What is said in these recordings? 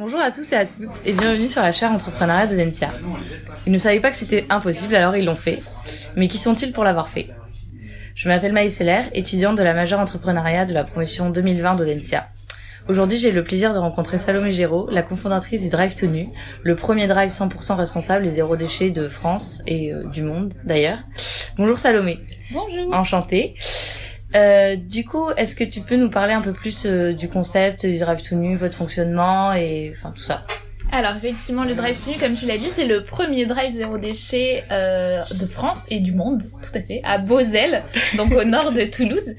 Bonjour à tous et à toutes et bienvenue sur la chaire entrepreneuriat de Densia. Ils ne savaient pas que c'était impossible alors ils l'ont fait. Mais qui sont-ils pour l'avoir fait? Je m'appelle Maïs Seller, étudiante de la majeure entrepreneuriat de la promotion 2020 d'Odensia. Aujourd'hui, j'ai le plaisir de rencontrer Salomé Géraud, la cofondatrice du Drive to Nu, le premier drive 100% responsable et zéro déchet de France et euh, du monde d'ailleurs. Bonjour Salomé. Bonjour. Enchantée. Euh, du coup, est-ce que tu peux nous parler un peu plus euh, du concept du Drive to Nu, votre fonctionnement et enfin tout ça? Alors effectivement, le Drive to Nu, comme tu l'as dit, c'est le premier drive zéro déchet euh, de France et du monde, tout à fait, à Beauzelle, donc au nord de Toulouse.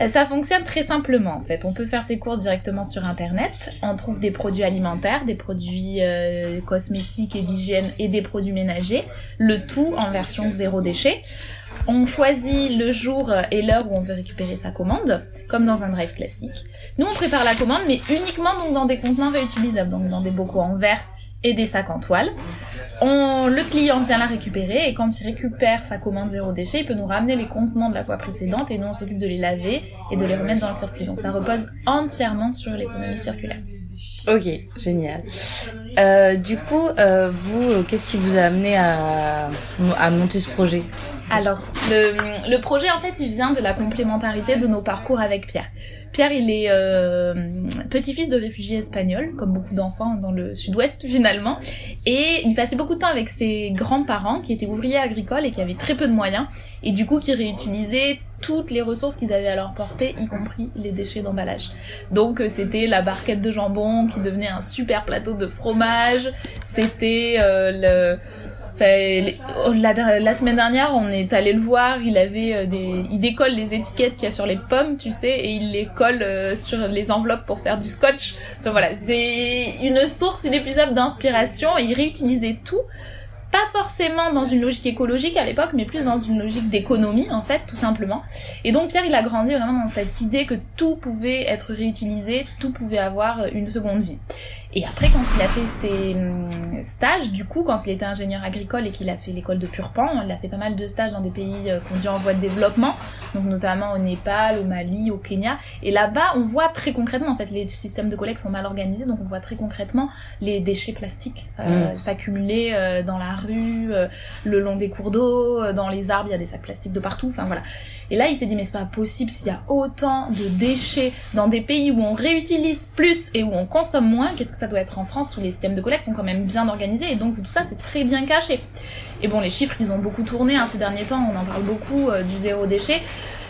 Euh, ça fonctionne très simplement en fait. On peut faire ses courses directement sur Internet. On trouve des produits alimentaires, des produits euh, cosmétiques et d'hygiène et des produits ménagers. Le tout en version zéro déchet. On choisit le jour et l'heure où on veut récupérer sa commande, comme dans un drive classique. Nous, on prépare la commande, mais uniquement donc dans des contenants réutilisables, donc dans des bocaux en verre et des sacs en toile. On, le client vient la récupérer et quand il récupère sa commande zéro déchet, il peut nous ramener les contenants de la fois précédente et nous on s'occupe de les laver et de les remettre dans le circuit. Donc ça repose entièrement sur l'économie circulaire. Ok, génial. Euh, du coup, euh, vous, qu'est-ce qui vous a amené à, à monter ce projet? Alors, le, le, projet, en fait, il vient de la complémentarité de nos parcours avec Pierre. Pierre, il est euh, petit-fils de réfugiés espagnols, comme beaucoup d'enfants dans le sud-ouest finalement, et il passait beaucoup de temps avec ses grands-parents qui étaient ouvriers agricoles et qui avaient très peu de moyens, et du coup qui réutilisaient toutes les ressources qu'ils avaient à leur portée, y compris les déchets d'emballage. Donc euh, c'était la barquette de jambon qui devenait un super plateau de fromage, c'était euh, le Oh, la, semaine dernière, on est allé le voir. Il avait euh, des, il décolle les étiquettes qu'il y a sur les pommes, tu sais, et il les colle euh, sur les enveloppes pour faire du scotch. Enfin voilà, c'est une source inépuisable d'inspiration. Il réutilisait tout pas forcément dans une logique écologique à l'époque, mais plus dans une logique d'économie, en fait, tout simplement. Et donc Pierre, il a grandi vraiment dans cette idée que tout pouvait être réutilisé, tout pouvait avoir une seconde vie. Et après, quand il a fait ses hum, stages, du coup, quand il était ingénieur agricole et qu'il a fait l'école de Purpan, il a fait pas mal de stages dans des pays euh, qu'on dit en voie de développement, donc notamment au Népal, au Mali, au Kenya. Et là-bas, on voit très concrètement, en fait, les systèmes de collecte sont mal organisés, donc on voit très concrètement les déchets plastiques euh, mm. s'accumuler euh, dans la rue, le long des cours d'eau, dans les arbres, il y a des sacs plastiques de partout, enfin voilà. Et là, il s'est dit, mais c'est pas possible s'il y a autant de déchets dans des pays où on réutilise plus et où on consomme moins, qu'est-ce que ça doit être en France où les systèmes de collecte sont quand même bien organisés et donc tout ça c'est très bien caché. Et bon, les chiffres ils ont beaucoup tourné hein, ces derniers temps, on en parle beaucoup euh, du zéro déchet.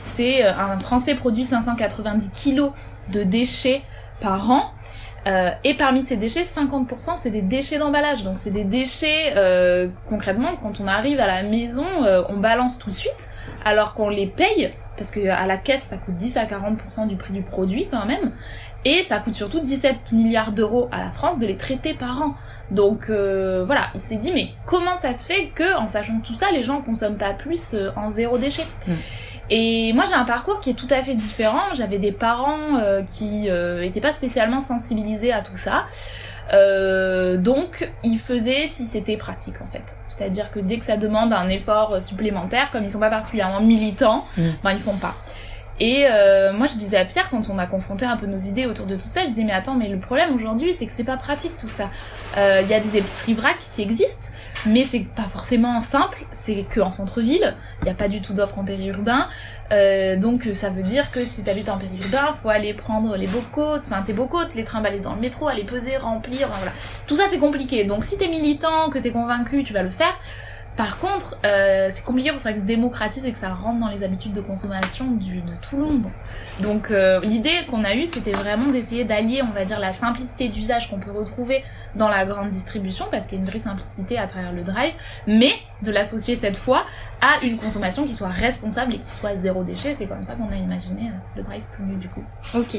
C'est euh, un Français produit 590 kilos de déchets par an. Euh, et parmi ces déchets, 50% c'est des déchets d'emballage. Donc c'est des déchets concrètement quand on arrive à la maison, on balance tout de suite, alors qu'on les paye parce que à la caisse ça coûte 10 à 40% du prix du produit quand même. Et ça coûte surtout 17 milliards d'euros à la France de les traiter par an. Donc euh, voilà, il s'est dit mais comment ça se fait que en sachant tout ça, les gens consomment pas plus euh, en zéro déchet? Mm. Et moi j'ai un parcours qui est tout à fait différent. J'avais des parents euh, qui étaient pas spécialement sensibilisés à tout ça. donc ils faisaient si c'était pratique en fait. C'est-à-dire que dès que ça demande un effort supplémentaire, comme ils sont pas particulièrement militants, mm. ben ils font pas. Et euh, moi, je disais à Pierre, quand on a confronté un peu nos idées autour de tout ça, je disais, mais attends, mais le problème aujourd'hui, c'est que c'est pas pratique tout ça. Euh, il y a des épiceries vrac qui existent, mais c'est pas forcément simple, c'est que en centre-ville, il n'y a pas du tout d'offres en périurbain. Euh, donc ça veut dire que si t'habites en périurbain, faut aller prendre les bocaux, enfin tes bocaux, te les trimballer dans le métro, aller peser, remplir, enfin, voilà. Tout ça c'est compliqué. Donc si t'es militant, que t'es convaincu, tu vas le faire. Par contre, euh, c'est compliqué pour ça que se démocratise et que ça rentre dans les habitudes de consommation de tout le monde. Donc euh, l'idée qu'on a eue, c'était vraiment d'essayer d'allier, on va dire, la simplicité d'usage qu'on peut retrouver dans la grande distribution, parce qu'il y a une vraie simplicité à travers le drive, mais de l'associer cette fois à une consommation qui soit responsable et qui soit zéro déchet. C'est comme ça qu'on a imaginé euh, le drive tout nu du coup. Ok.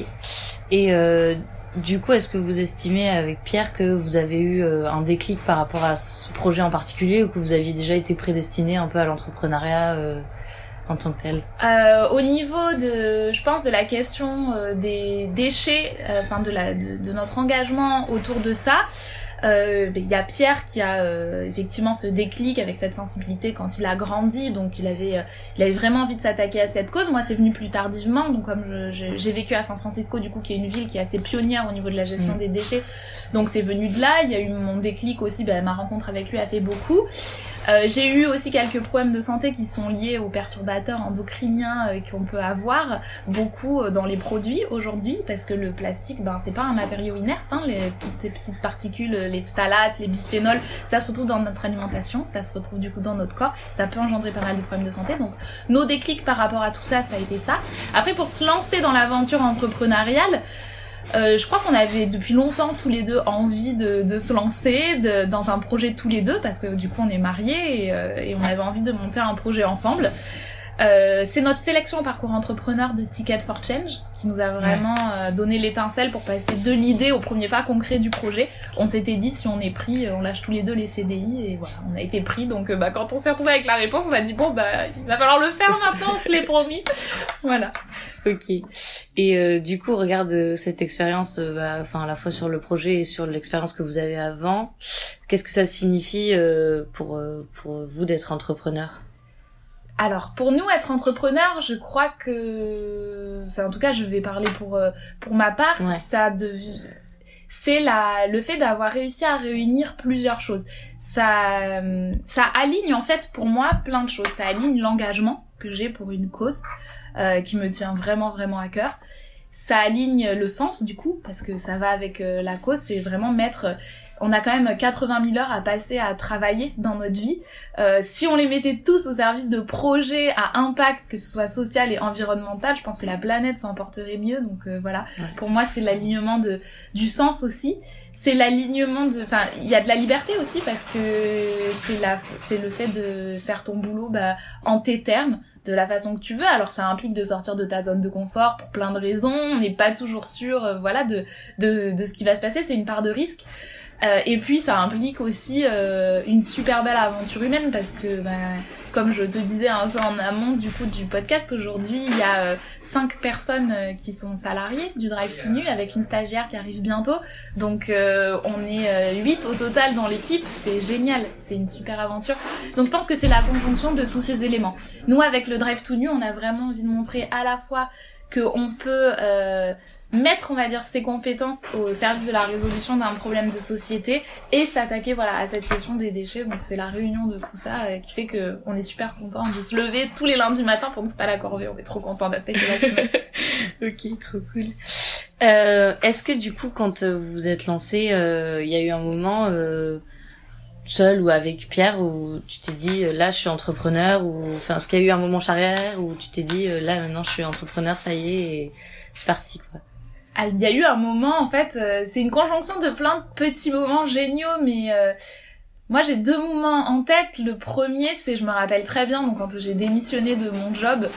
Et euh, du coup, est-ce que vous estimez avec Pierre que vous avez eu euh, un déclic par rapport à ce projet en particulier ou que vous aviez déjà été prédestiné un peu à l'entrepreneuriat euh, en tant que tel? Euh, Au niveau de, je pense, de la question des déchets, enfin de, la, de, notre engagement autour de ça, Euh, ben, il y a Pierre qui a euh, effectivement ce déclic avec cette sensibilité quand il a grandi, donc il avait, euh, il avait vraiment envie de s'attaquer à cette cause. Moi, c'est venu plus tardivement, donc comme j'ai vécu à San Francisco, du coup, qui est une ville qui est assez pionnière au niveau de la gestion mm. des déchets, donc c'est venu de là. Il y a eu mon déclic aussi, ben, ma rencontre avec lui a fait beaucoup. Euh, j'ai eu aussi quelques problèmes de santé qui sont liés aux perturbateurs endocriniens euh, qu'on peut avoir beaucoup euh, dans les produits aujourd'hui parce que le plastique, ben c'est pas un matériau inerte, hein, toutes ces petites particules, les phtalates, les bisphénols, ça se retrouve dans notre alimentation, ça se retrouve du coup dans notre corps, ça peut engendrer pas mal de problèmes de santé. Donc nos déclics par rapport à tout ça, ça a été ça. Après pour se lancer dans l'aventure entrepreneuriale, euh, je crois qu'on avait depuis longtemps tous les deux envie de, se lancer dans un projet tous les deux parce que du coup on est mariés et, euh, et on avait envie de monter un projet ensemble. Euh, c'est notre sélection au parcours entrepreneur de Ticket for Change qui nous a vraiment euh, donné l'étincelle pour passer de l'idée au premier pas concret du projet. On s'était dit si on est pris, euh, on lâche tous les deux les CDI et voilà, on a été pris. Donc bah, quand on s'est retrouvé avec la réponse, on a dit bon bah il va falloir le faire maintenant, on se l'est promis. voilà. Ok. Et du coup, regarde cette expérience, bah, enfin à la fois sur le projet et sur l'expérience que vous avez avant. Qu'est-ce que ça signifie pour pour vous d'être entrepreneur? Alors, pour nous, être entrepreneur, je crois que, enfin, en tout cas, je vais parler pour euh, pour ma part, ça c'est la le fait d'avoir réussi à réunir plusieurs choses. Ça ça aligne en fait pour moi plein de choses. Ça aligne l'engagement que j'ai pour une cause euh, qui me tient vraiment vraiment à cœur. Ça aligne le sens du coup parce que ça va avec euh, la cause. C'est vraiment mettre on a quand même 80 000 heures à passer à travailler dans notre vie. Euh, si on les mettait tous au service de projets à impact, que ce soit social et environnemental, je pense que la planète s'en porterait mieux. Donc euh, voilà, pour moi c'est l'alignement de du sens aussi. C'est l'alignement de, enfin il y a de la liberté aussi parce que c'est la, c'est le fait de faire ton boulot bah, en tes termes de la façon que tu veux. Alors ça implique de sortir de ta zone de confort pour plein de raisons. On n'est pas toujours sûr, euh, voilà, de, de de ce qui va se passer. C'est une part de risque. Euh, et puis ça implique aussi euh, une super belle aventure humaine parce que, bah, comme je te disais un peu en amont du coup du podcast, aujourd'hui il y a euh, cinq personnes qui sont salariées du Drive to Nu avec une stagiaire qui arrive bientôt. Donc on est huit au total dans l'équipe, c'est génial, c'est une super aventure. Donc je pense que c'est la conjonction de tous ces éléments. Nous avec le Drive to Nu, on a vraiment envie de montrer à la fois qu'on peut euh, mettre, on va dire, ses compétences au service de la résolution d'un problème de société et s'attaquer voilà à cette question des déchets. Donc c'est la réunion de tout ça euh, qui fait que on est super content de se lever tous les lundis matins pour ne pas la corvée. On est trop content d'attaquer la semaine. ok, trop cool. Euh, Est-ce que du coup, quand euh, vous êtes lancé, euh, il y a eu un moment seul ou avec Pierre où tu t'es dit euh, là je suis entrepreneur ou enfin ce qu'il y a eu un moment charrière où tu t'es dit euh, là maintenant je suis entrepreneur ça y est et c'est parti quoi. Ah, il y a eu un moment en fait euh, c'est une conjonction de plein de petits moments géniaux mais moi j'ai deux moments en tête. Le premier c'est je me rappelle très bien donc quand j'ai démissionné de mon job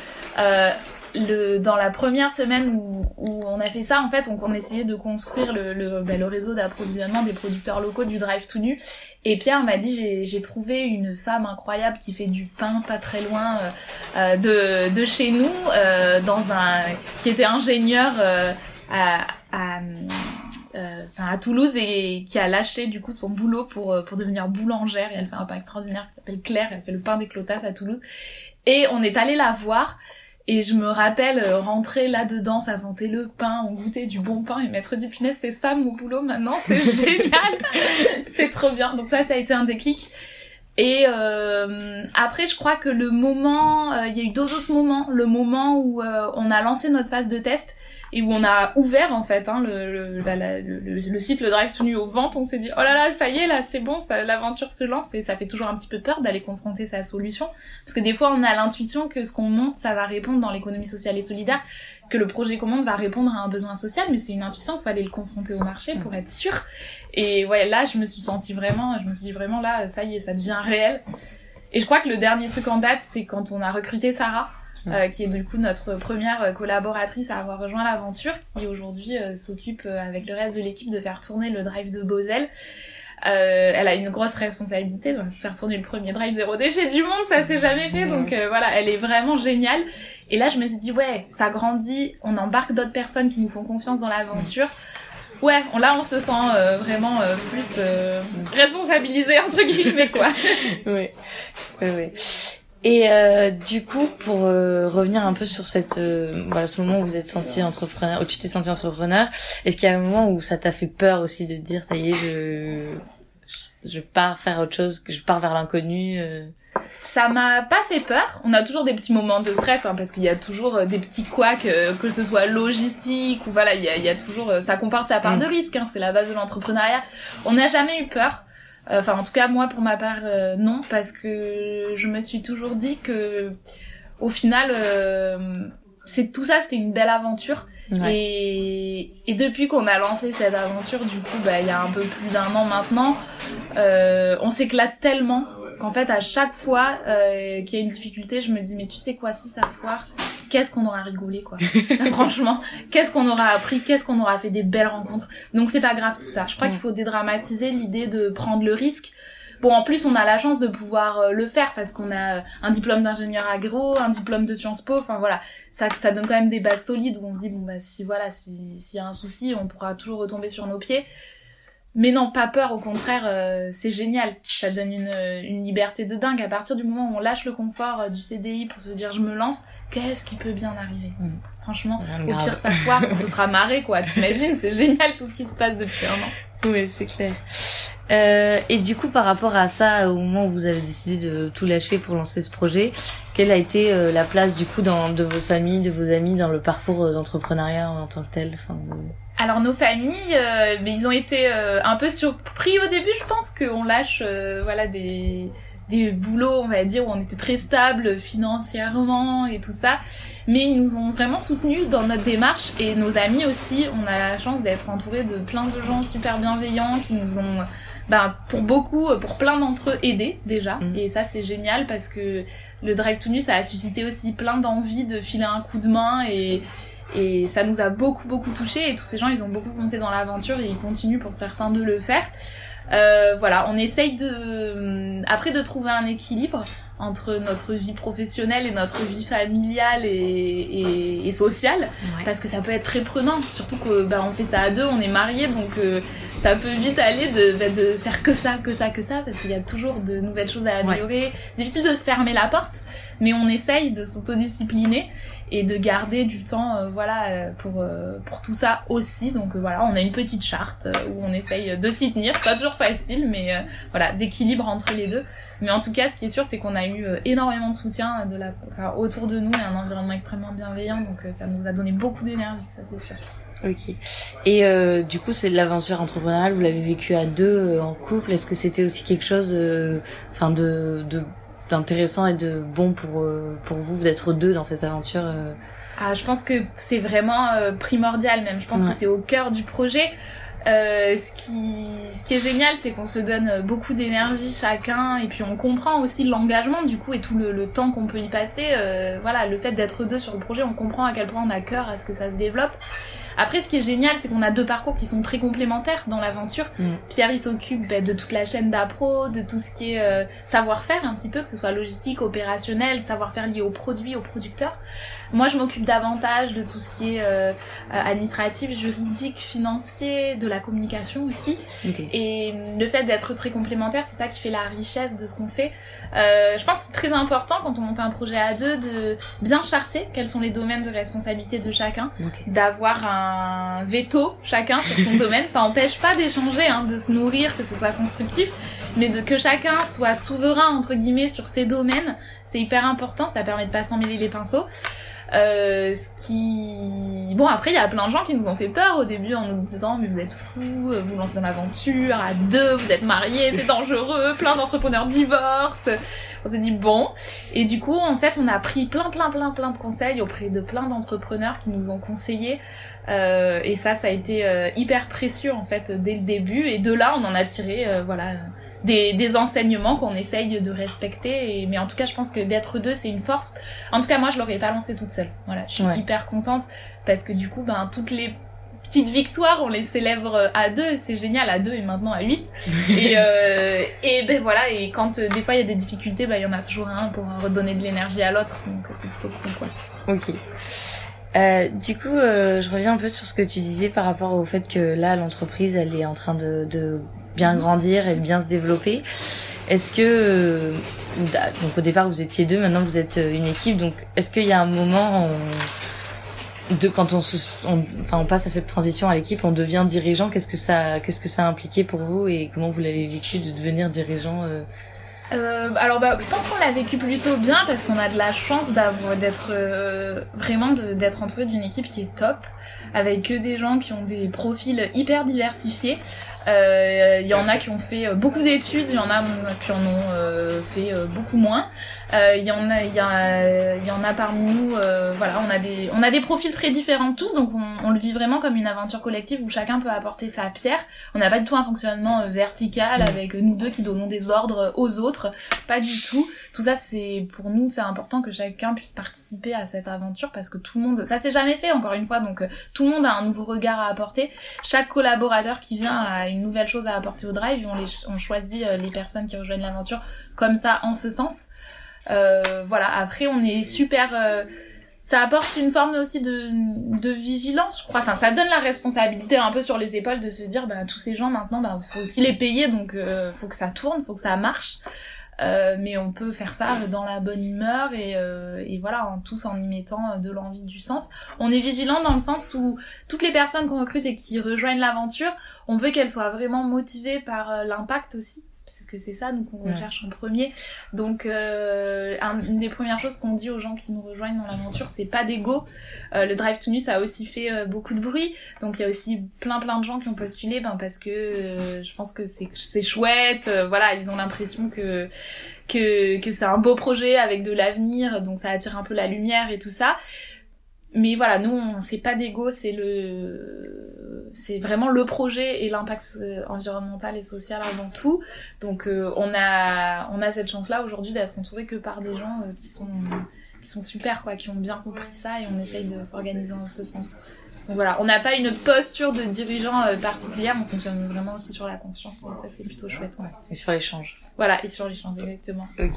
le, dans la première semaine où, où, on a fait ça, en fait, on, on essayait de construire le, le, bah, le réseau d'approvisionnement des producteurs locaux du Drive to Nu. Et Pierre m'a dit j'ai trouvé une femme incroyable qui fait du pain pas très loin euh, euh de, de chez nous, euh, dans un qui était ingénieur euh, à, à euh, à Toulouse et qui a lâché du coup son boulot pour pour devenir boulangère. Et elle fait un pain extraordinaire qui s'appelle Claire. Elle fait le pain des clotas à Toulouse. Et on est allé la voir et je me rappelle euh, rentrer là-dedans, ça sentait le pain, on goûtait du bon pain et m'être dit, punaise, c'est ça mon boulot maintenant, c'est génial, c'est trop bien. Donc ça, ça a été un déclic. Et euh, après, je crois que le moment, euh, il y a eu deux autres moments. Le moment où on a lancé notre phase de test et où on a ouvert en fait hein, le, bah, le, le, le, site, le drive tenu aux ventes. On s'est dit oh là là, ça y est, là c'est bon, l'aventure se lance et ça fait toujours un petit peu peur d'aller confronter sa solution parce que des fois on a l'intuition que ce qu'on monte, ça va répondre dans l'économie sociale et solidaire, que le projet commande va répondre à un besoin social, mais c'est une intuition, il faut aller le confronter au marché pour être sûr. Et ouais, là je me suis sentie vraiment, je me suis dit vraiment là, ça y est, ça devient réel. Et je crois que le dernier truc en date, c'est quand on a recruté Sarah euh, qui est du coup notre première collaboratrice à avoir rejoint l'aventure, qui aujourd'hui euh, s'occupe euh, avec le reste de l'équipe de faire tourner le drive de Bosel. elle a une grosse responsabilité, de faire tourner le premier drive zéro déchet du monde, ça s'est jamais fait, donc voilà, elle est vraiment géniale. Et là, je me suis dit, ouais, ça grandit, on embarque d'autres personnes qui nous font confiance dans l'aventure ouais, on, là on se sent euh, vraiment euh, plus euh, responsabilisé entre guillemets quoi. oui, oui, oui. Et euh, du coup, pour euh, revenir un peu sur cette, euh, voilà, ce moment où vous êtes senti entrepreneur, où tu t'es senti entrepreneur, est-ce qu'il y a un moment où ça t'a fait peur aussi de te dire, ça y est, je, je pars faire autre chose, que je pars vers l'inconnu Ça m'a pas fait peur. On a toujours des petits moments de stress, hein, parce qu'il y a toujours des petits couacs, que ce soit logistique ou voilà, il y a, il y a toujours, ça comporte sa part mm. de risque. Hein, c'est la base de l'entrepreneuriat. On n'a jamais eu peur. Enfin, en tout cas, moi, pour ma part, euh, non, parce que je me suis toujours dit que, au final, euh, c'est tout ça, c'était une belle aventure. Et, et depuis qu'on a lancé cette aventure, du coup, bah, il y a un peu plus d'un an maintenant, euh, on s'éclate tellement qu'en fait, à chaque fois euh, qu'il y a une difficulté, je me dis, mais tu sais quoi, si ça foire, qu'est-ce qu'on aura rigolé quoi. Franchement, qu'est-ce qu'on aura appris, qu'est-ce qu'on aura fait des belles rencontres. Donc c'est pas grave tout ça. Je crois qu'il faut dédramatiser l'idée de prendre le risque. Bon, en plus, on a la chance de pouvoir euh, le faire parce qu'on a euh, un diplôme d'ingénieur agro, un diplôme de Sciences Po. Enfin voilà, ça, ça donne quand même des bases solides où on se dit bon bah si voilà, s'il y a un souci, on pourra toujours retomber sur nos pieds. Mais non, pas peur, au contraire, euh, c'est génial. Ça donne une, une, liberté de dingue. À partir du moment où on lâche le confort euh, du CDI pour se dire je me lance, qu'est-ce qui peut bien arriver mm. Franchement, au pire ça foire, on se sera marré quoi. T'imagines, c'est génial tout ce qui se passe depuis un an. Oui, c'est clair. Euh, et du coup, par rapport à ça, au moment où vous avez décidé de tout lâcher pour lancer ce projet, quelle a été euh, la place du coup dans, de vos familles, de vos amis dans le parcours d'entrepreneuriat en tant que tel? Enfin, alors nos familles, euh, mais ils ont été euh, un peu surpris au début, je pense qu'on lâche euh, voilà des des boulots, on va dire, où on était très stable financièrement et tout ça. Mais ils nous ont vraiment soutenus dans notre démarche et nos amis aussi. On a la chance d'être entourés de plein de gens super bienveillants qui nous ont, ben, pour beaucoup, pour plein d'entre eux, aidés déjà. Mmh. Et ça, c'est génial parce que le Drive to Nu, ça a suscité aussi plein d'envie de filer un coup de main et, et ça nous a beaucoup beaucoup touché et tous ces gens ils ont beaucoup compté dans l'aventure et ils continuent pour certains de le faire. Euh, voilà, on essaye de après de trouver un équilibre entre notre vie professionnelle et notre vie familiale et, et, et sociale parce que ça peut être très prenant surtout que bah, on fait ça à deux on est mariés donc euh, ça peut vite aller de, bah, de faire que ça que ça que ça parce qu'il y a toujours de nouvelles choses à améliorer. Difficile de fermer la porte mais on essaye de s'autodiscipliner et de garder du temps euh, voilà euh, pour euh, pour tout ça aussi donc voilà on a une petite charte où on essaye de s'y tenir pas toujours facile mais voilà d'équilibre entre les deux mais en tout cas ce qui est sûr c'est qu'on a eu énormément de soutien de la enfin, autour de nous et un environnement extrêmement bienveillant donc ça nous a donné beaucoup d'énergie ça c'est sûr Ok. Et euh, du coup, c'est l'aventure entrepreneuriale. Vous l'avez vécu à deux en couple. Est-ce que c'était aussi quelque chose, enfin, de, de d'intéressant et de bon pour euh, pour vous d'être deux dans cette aventure euh Ah, je pense que c'est vraiment euh, primordial même. Je pense que c'est au cœur du projet. Euh, ce qui ce qui est génial, c'est qu'on se donne beaucoup d'énergie chacun et puis on comprend aussi l'engagement du coup et tout le, le temps qu'on peut y passer. voilà, le fait d'être deux sur le projet, on comprend à quel point on a cœur à ce que ça se développe. Après, ce qui est génial, c'est qu'on a deux parcours qui sont très complémentaires dans l'aventure. Mm. Pierre, il s'occupe bah, de toute la chaîne d'appro, de tout ce qui est euh, savoir-faire un petit peu, que ce soit logistique, opérationnel, savoir-faire lié aux produits, aux producteurs. Moi, je m'occupe davantage de tout ce qui est euh, administratif, juridique, financier, de la communication aussi. Et le fait d'être très complémentaire, c'est ça qui fait la richesse de ce qu'on fait. Euh, je pense que c'est très important quand on monte un projet à deux de bien charter quels sont les domaines de responsabilité de chacun, d'avoir un veto chacun sur son domaine. Ça n'empêche pas d'échanger, hein, de se nourrir, que ce soit constructif, mais de, que chacun soit souverain entre guillemets sur ses domaines. C'est hyper important, ça permet de pas s'en mêler les pinceaux. Euh, ce qui... Bon, après, il y a plein de gens qui nous ont fait peur au début en nous disant mais vous êtes fous, vous lancez dans l'aventure, à deux, vous êtes mariés, c'est dangereux, plein d'entrepreneurs divorcent. On s'est dit bon. Et du coup, en fait, on a pris plein, plein, plein, plein de conseils auprès de plein d'entrepreneurs qui nous ont conseillé. Euh, et ça, ça a été euh, hyper précieux en fait dès le début. Et de là, on en a tiré, euh, voilà des, des enseignements qu'on essaye de respecter. Et, mais en tout cas, je pense que d'être deux, c'est une force. En tout cas, moi, je l'aurais pas lancé toute seule. Voilà, je suis hyper contente parce que du coup, ben, toutes les petites victoires, on les célèbre à deux, c'est génial, à deux et maintenant à huit. et, euh, et ben voilà, et quand euh, des fois il y a des difficultés, ben il y en a toujours un pour redonner de l'énergie à l'autre, donc c'est plutôt cool quoi. Ok. Euh, du coup, euh, je reviens un peu sur ce que tu disais par rapport au fait que là, l'entreprise, elle est en train de, de bien grandir et bien se développer. Est-ce que, euh, donc au départ vous étiez deux, maintenant vous êtes une équipe, donc est-ce qu'il y a un moment où, de quand on, se, on, enfin on passe à cette transition à l'équipe, on devient dirigeant, qu'est-ce que ça, qu'est-ce que ça a impliqué pour vous et comment vous l'avez vécu de devenir dirigeant euh... Euh, alors bah, je pense qu'on l'a vécu plutôt bien parce qu'on a de la chance d'avoir d'être euh, vraiment d'être entouré d'une équipe qui est top avec que des gens qui ont des profils hyper diversifiés. Il euh, y en a qui ont fait euh, beaucoup d'études, il y en a qui en ont euh, fait beaucoup moins. Il y en a, il y, y, en a parmi nous, voilà, on a des, on a des profils très différents tous, donc on, on, le vit vraiment comme une aventure collective où chacun peut apporter sa pierre. On n'a pas du tout un fonctionnement vertical mm. avec nous deux qui donnons des ordres aux autres, pas du tout. Tout ça, c'est pour nous, c'est important que chacun puisse participer à cette aventure parce que tout le monde, ça s'est jamais fait encore une fois, donc tout le monde a un nouveau regard à apporter. Chaque collaborateur qui vient a une nouvelle chose à apporter au drive. On, les, on choisit euh, les personnes qui rejoignent l'aventure comme ça, en ce sens. Euh, voilà, après, on est super... Euh, ça apporte une forme aussi de, de vigilance, je crois. Enfin, ça donne la responsabilité un peu sur les épaules de se dire, bah, tous ces gens maintenant, bah, faut aussi les payer, donc euh, faut que ça tourne, faut que ça marche. Euh, mais on peut faire ça dans la bonne humeur et, euh, et voilà, en, tous en y mettant de l'envie, du sens. On est vigilant dans le sens où toutes les personnes qu'on recrute et qui rejoignent l'aventure, on veut qu'elles soient vraiment motivées par euh, l'impact aussi parce que c'est ça nous qu'on recherche en premier. Donc euh, une des premières choses qu'on dit aux gens qui nous rejoignent dans l'aventure, c'est pas d'ego. Euh, le Drive to Nu ça a aussi fait euh, beaucoup de bruit, donc il y a aussi plein plein de gens qui ont postulé, ben parce que euh, je pense que c'est c'est chouette. Euh, voilà, ils ont l'impression que que que c'est un beau projet avec de l'avenir, donc ça attire un peu la lumière et tout ça mais voilà, nous, on sait pas d'ego, c'est le, c'est vraiment le projet et l'impact euh, environnemental et social avant tout. Donc, euh, on a, on a cette chance-là aujourd'hui d'être entouré que par des gens euh, qui sont, qui sont super, quoi, qui ont bien compris ça et on essaye de s'organiser en ce sens. Donc voilà, on n'a pas une posture de dirigeant particulière, on fonctionne vraiment aussi sur la confiance et ça c'est plutôt chouette. Ouais. Et sur l'échange. Voilà, et sur l'échange, exactement. Ok.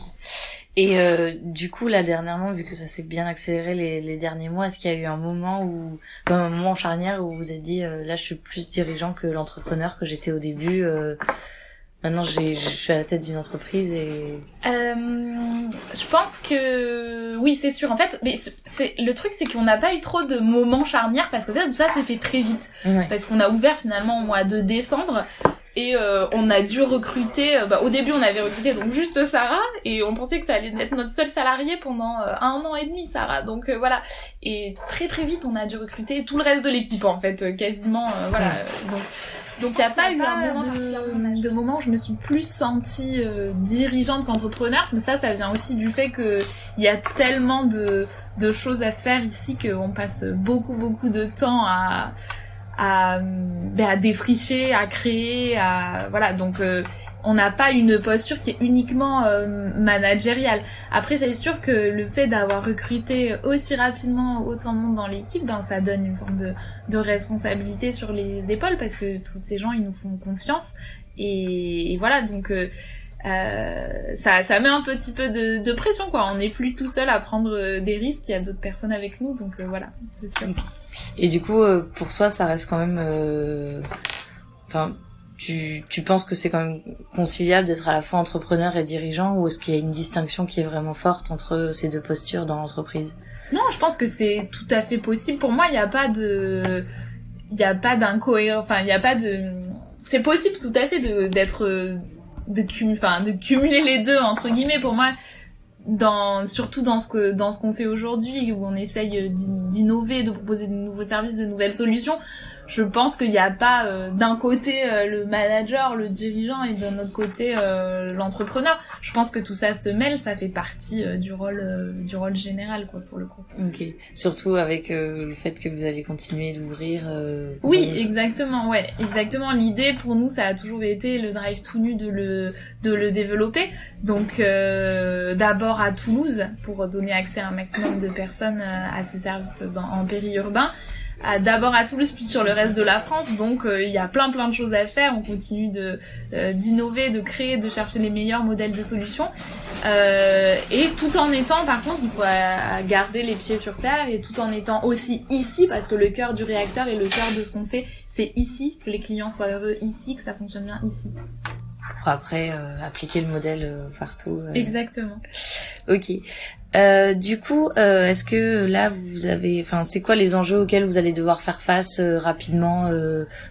Et euh, du coup, là dernièrement, vu que ça s'est bien accéléré les, les derniers mois, est-ce qu'il y a eu un moment où, comme un moment charnière où vous vous êtes dit, euh, là, je suis plus dirigeant que l'entrepreneur que j'étais au début. Euh, maintenant, je suis à la tête d'une entreprise et. Euh, je pense que oui, c'est sûr. En fait, mais c'est le truc, c'est qu'on n'a pas eu trop de moments charnières parce que tout ça s'est fait très vite. Parce qu'on a ouvert finalement au mois de décembre et euh, on a dû recruter, euh, bah, au début on avait recruté donc juste Sarah et on pensait que ça allait être notre seule salariée pendant euh, un an et demi Sarah. Donc voilà. Et très très vite on a dû recruter tout le reste de l'équipe en fait, quasiment voilà. Donc donc il n'y a pas eu un moment de, de, moment où je me suis plus sentie dirigeante qu'entrepreneur, mais ça ça vient aussi du fait que il y a tellement de, de choses à faire ici qu'on passe beaucoup beaucoup de temps à à, ben, à défricher, à créer, à voilà. Donc euh, on n'a pas une posture qui est uniquement euh, managériale. Après, c'est sûr que le fait d'avoir recruté aussi rapidement autant de monde dans l'équipe, ben ça donne une forme de, de responsabilité sur les épaules parce que tous ces gens ils nous font confiance et, voilà donc. Euh, euh, ça, ça met un petit peu de, de pression quoi. On n'est plus tout seul à prendre des risques. Il y a d'autres personnes avec nous, donc voilà, c'est sûr. Et du coup, euh, pour toi, ça reste quand même, euh, enfin, tu, tu penses que c'est quand même conciliable d'être à la fois entrepreneur et dirigeant, ou est-ce qu'il y a une distinction qui est vraiment forte entre ces deux postures dans l'entreprise? Non, je pense que c'est tout à fait possible. Pour moi, il n'y a pas de, il n'y a pas d'incohérence, enfin, il n'y a pas de, c'est possible tout à fait d'être de, enfin, de cumuler les deux entre guillemets. Pour moi, dans surtout dans ce que dans ce qu'on fait aujourd'hui où on essaye d'innover de proposer de nouveaux services de nouvelles solutions je pense qu'il n'y a pas euh, d'un côté euh, le manager, le dirigeant et d'un autre côté euh, l'entrepreneur. Je pense que tout ça se mêle, ça fait partie du rôle du rôle général quoi pour le coup. Ok. Surtout avec le fait que vous allez continuer d'ouvrir. oui, exactement. Ouais, exactement. L'idée pour nous, ça a toujours été le drive tout nu de le de le développer. Donc d'abord à Toulouse pour donner accès à un maximum de personnes à ce service dans, en périurbain. D'abord à Toulouse puis sur le reste de la France. Donc euh, il y a plein plein de choses à faire. On continue de euh, d'innover, de créer, de chercher les meilleurs modèles de solutions. Euh, et tout en étant, par contre, il faut garder les pieds sur terre et tout en étant aussi ici parce que le cœur du réacteur et le cœur de ce qu'on fait, c'est ici que les clients soient heureux ici, que ça fonctionne bien ici pour après euh, appliquer le modèle euh, partout. Euh. Exactement. Ok. Euh, du coup, euh, est-ce que là vous avez, enfin, c'est quoi les enjeux auxquels vous allez devoir faire face rapidement,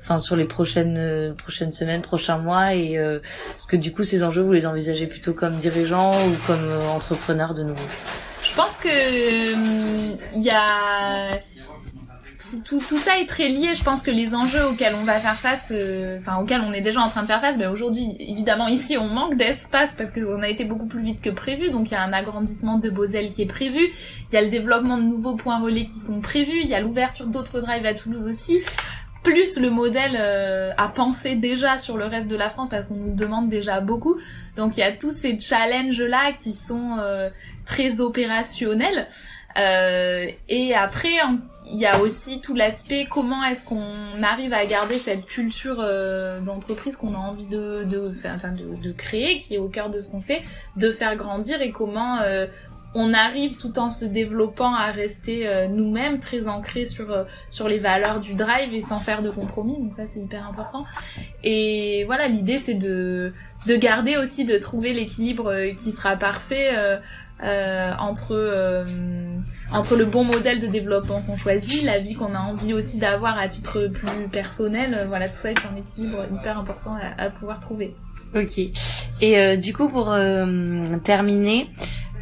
enfin, sur les prochaines prochaines semaines, prochains mois, et est-ce que du coup ces enjeux vous les envisagez plutôt comme dirigeant ou comme entrepreneur de nouveau? Je pense que il y a tout, tout ça est très lié. Je pense que les enjeux auxquels on va faire face, euh, enfin auxquels on est déjà en train de faire face, ben aujourd'hui, évidemment, ici, on manque d'espace parce qu'on a été beaucoup plus vite que prévu. Donc il y a un agrandissement de Beauzel qui est prévu. Il y a le développement de nouveaux points relais qui sont prévus. Il y a l'ouverture d'autres drives à Toulouse aussi plus le modèle euh, à penser déjà sur le reste de la France parce qu'on nous demande déjà beaucoup. Donc il y a tous ces challenges là qui sont euh, très opérationnels. Euh, et après, il y a aussi tout l'aspect comment est-ce qu'on arrive à garder cette culture euh, d'entreprise qu'on a envie de, de, enfin, de, créer, qui est au cœur de ce qu'on fait, de faire grandir et comment euh, on arrive tout en se développant à rester nous-mêmes très ancrés sur sur les valeurs du drive et sans faire de compromis. Donc ça c'est hyper important. Et voilà l'idée c'est de de garder aussi de trouver l'équilibre qui sera parfait euh, entre euh, entre le bon modèle de développement qu'on choisit, la vie qu'on a envie aussi d'avoir à titre plus personnel. Euh, voilà, tout ça est un équilibre hyper important à, à pouvoir trouver. Ok. Et du coup, pour terminer,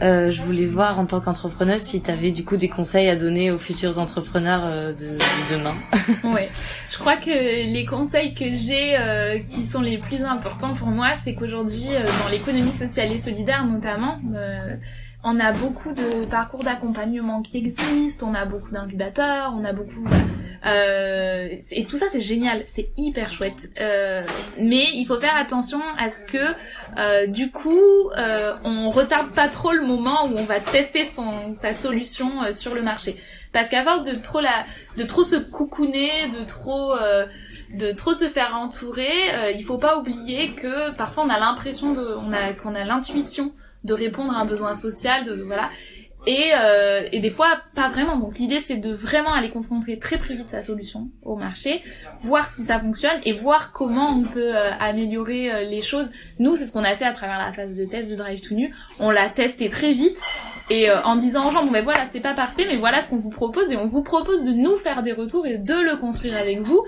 euh, je voulais voir en tant qu'entrepreneuse si tu avais du coup des conseils à donner aux futurs entrepreneurs de, de, demain. oui, je crois que les conseils que j'ai euh, qui sont les plus importants pour moi, c'est qu'aujourd'hui, dans l'économie sociale et solidaire notamment, on a beaucoup de parcours d'accompagnement qui existent, on a beaucoup d'incubateurs, on a beaucoup... Euh, et tout ça c'est génial, c'est hyper chouette. Euh, mais il faut faire attention à ce que euh, du coup euh, on retarde pas trop le moment où on va tester son sa solution euh, sur le marché. Parce qu'à force de trop la, de trop se coucouner, de trop de trop se faire entourer, il faut pas oublier que parfois on a l'impression de, on a qu'on a l'intuition de répondre à un besoin social, de voilà. Et, euh, et des fois pas vraiment. Donc l'idée c'est de vraiment aller confronter très très vite sa solution au marché, voir si ça fonctionne et voir comment on peut euh, améliorer euh, les choses. Nous c'est ce qu'on a fait à travers la phase de test de Drive to Nu. On l'a testé très vite et en disant aux gens bon ben voilà c'est pas parfait mais voilà ce qu'on vous propose et on vous propose de nous faire des retours et de le construire avec vous.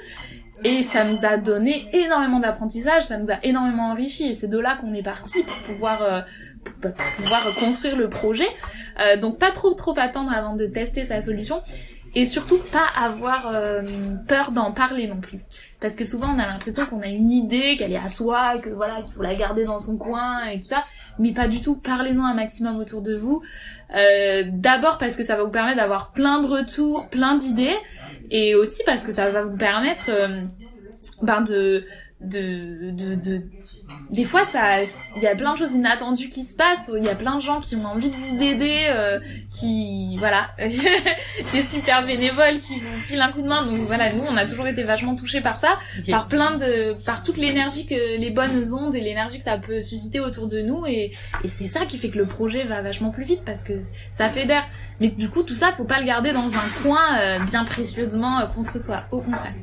Et ça nous a donné énormément d'apprentissage, ça nous a énormément enrichi et c'est de là qu'on est parti pour pouvoir pouvoir construire le projet. Euh, donc pas trop trop attendre avant de tester sa solution. Et surtout pas avoir euh, peur d'en parler non plus. Parce que souvent on a l'impression qu'on a une idée qu'elle est à soi que voilà qu'il faut la garder dans son coin et tout ça. Mais pas du tout. Parlez-en un maximum autour de vous. Euh, d'abord parce que ça va vous permettre d'avoir plein de retours plein d'idées. Et aussi parce que ça va vous permettre euh, ben de de, de, de des fois ça il y a plein de choses inattendues qui se passent. Il y a plein de gens qui ont envie de vous aider euh, qui voilà des super bénévoles qui vous filent un coup de main. Donc voilà nous on a toujours été vachement touchés par ça par plein de par toute l'énergie que les bonnes ondes et l'énergie que ça peut susciter autour de nous. Et, et c'est ça qui fait que le projet va vachement plus vite parce que ça fédère. Mais du coup tout ça faut pas le garder dans un coin euh, bien précieusement euh, contre soi. Au contraire.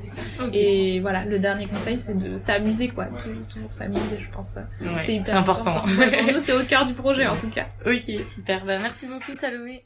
Et voilà le dernier conseil c'est de s'amuser quoi. Toujours toujours s'amuser je pense. C'est hyper important, important. pour nous c'est au cœur du projet en tout cas. Ok super. Bah, merci beaucoup Salomé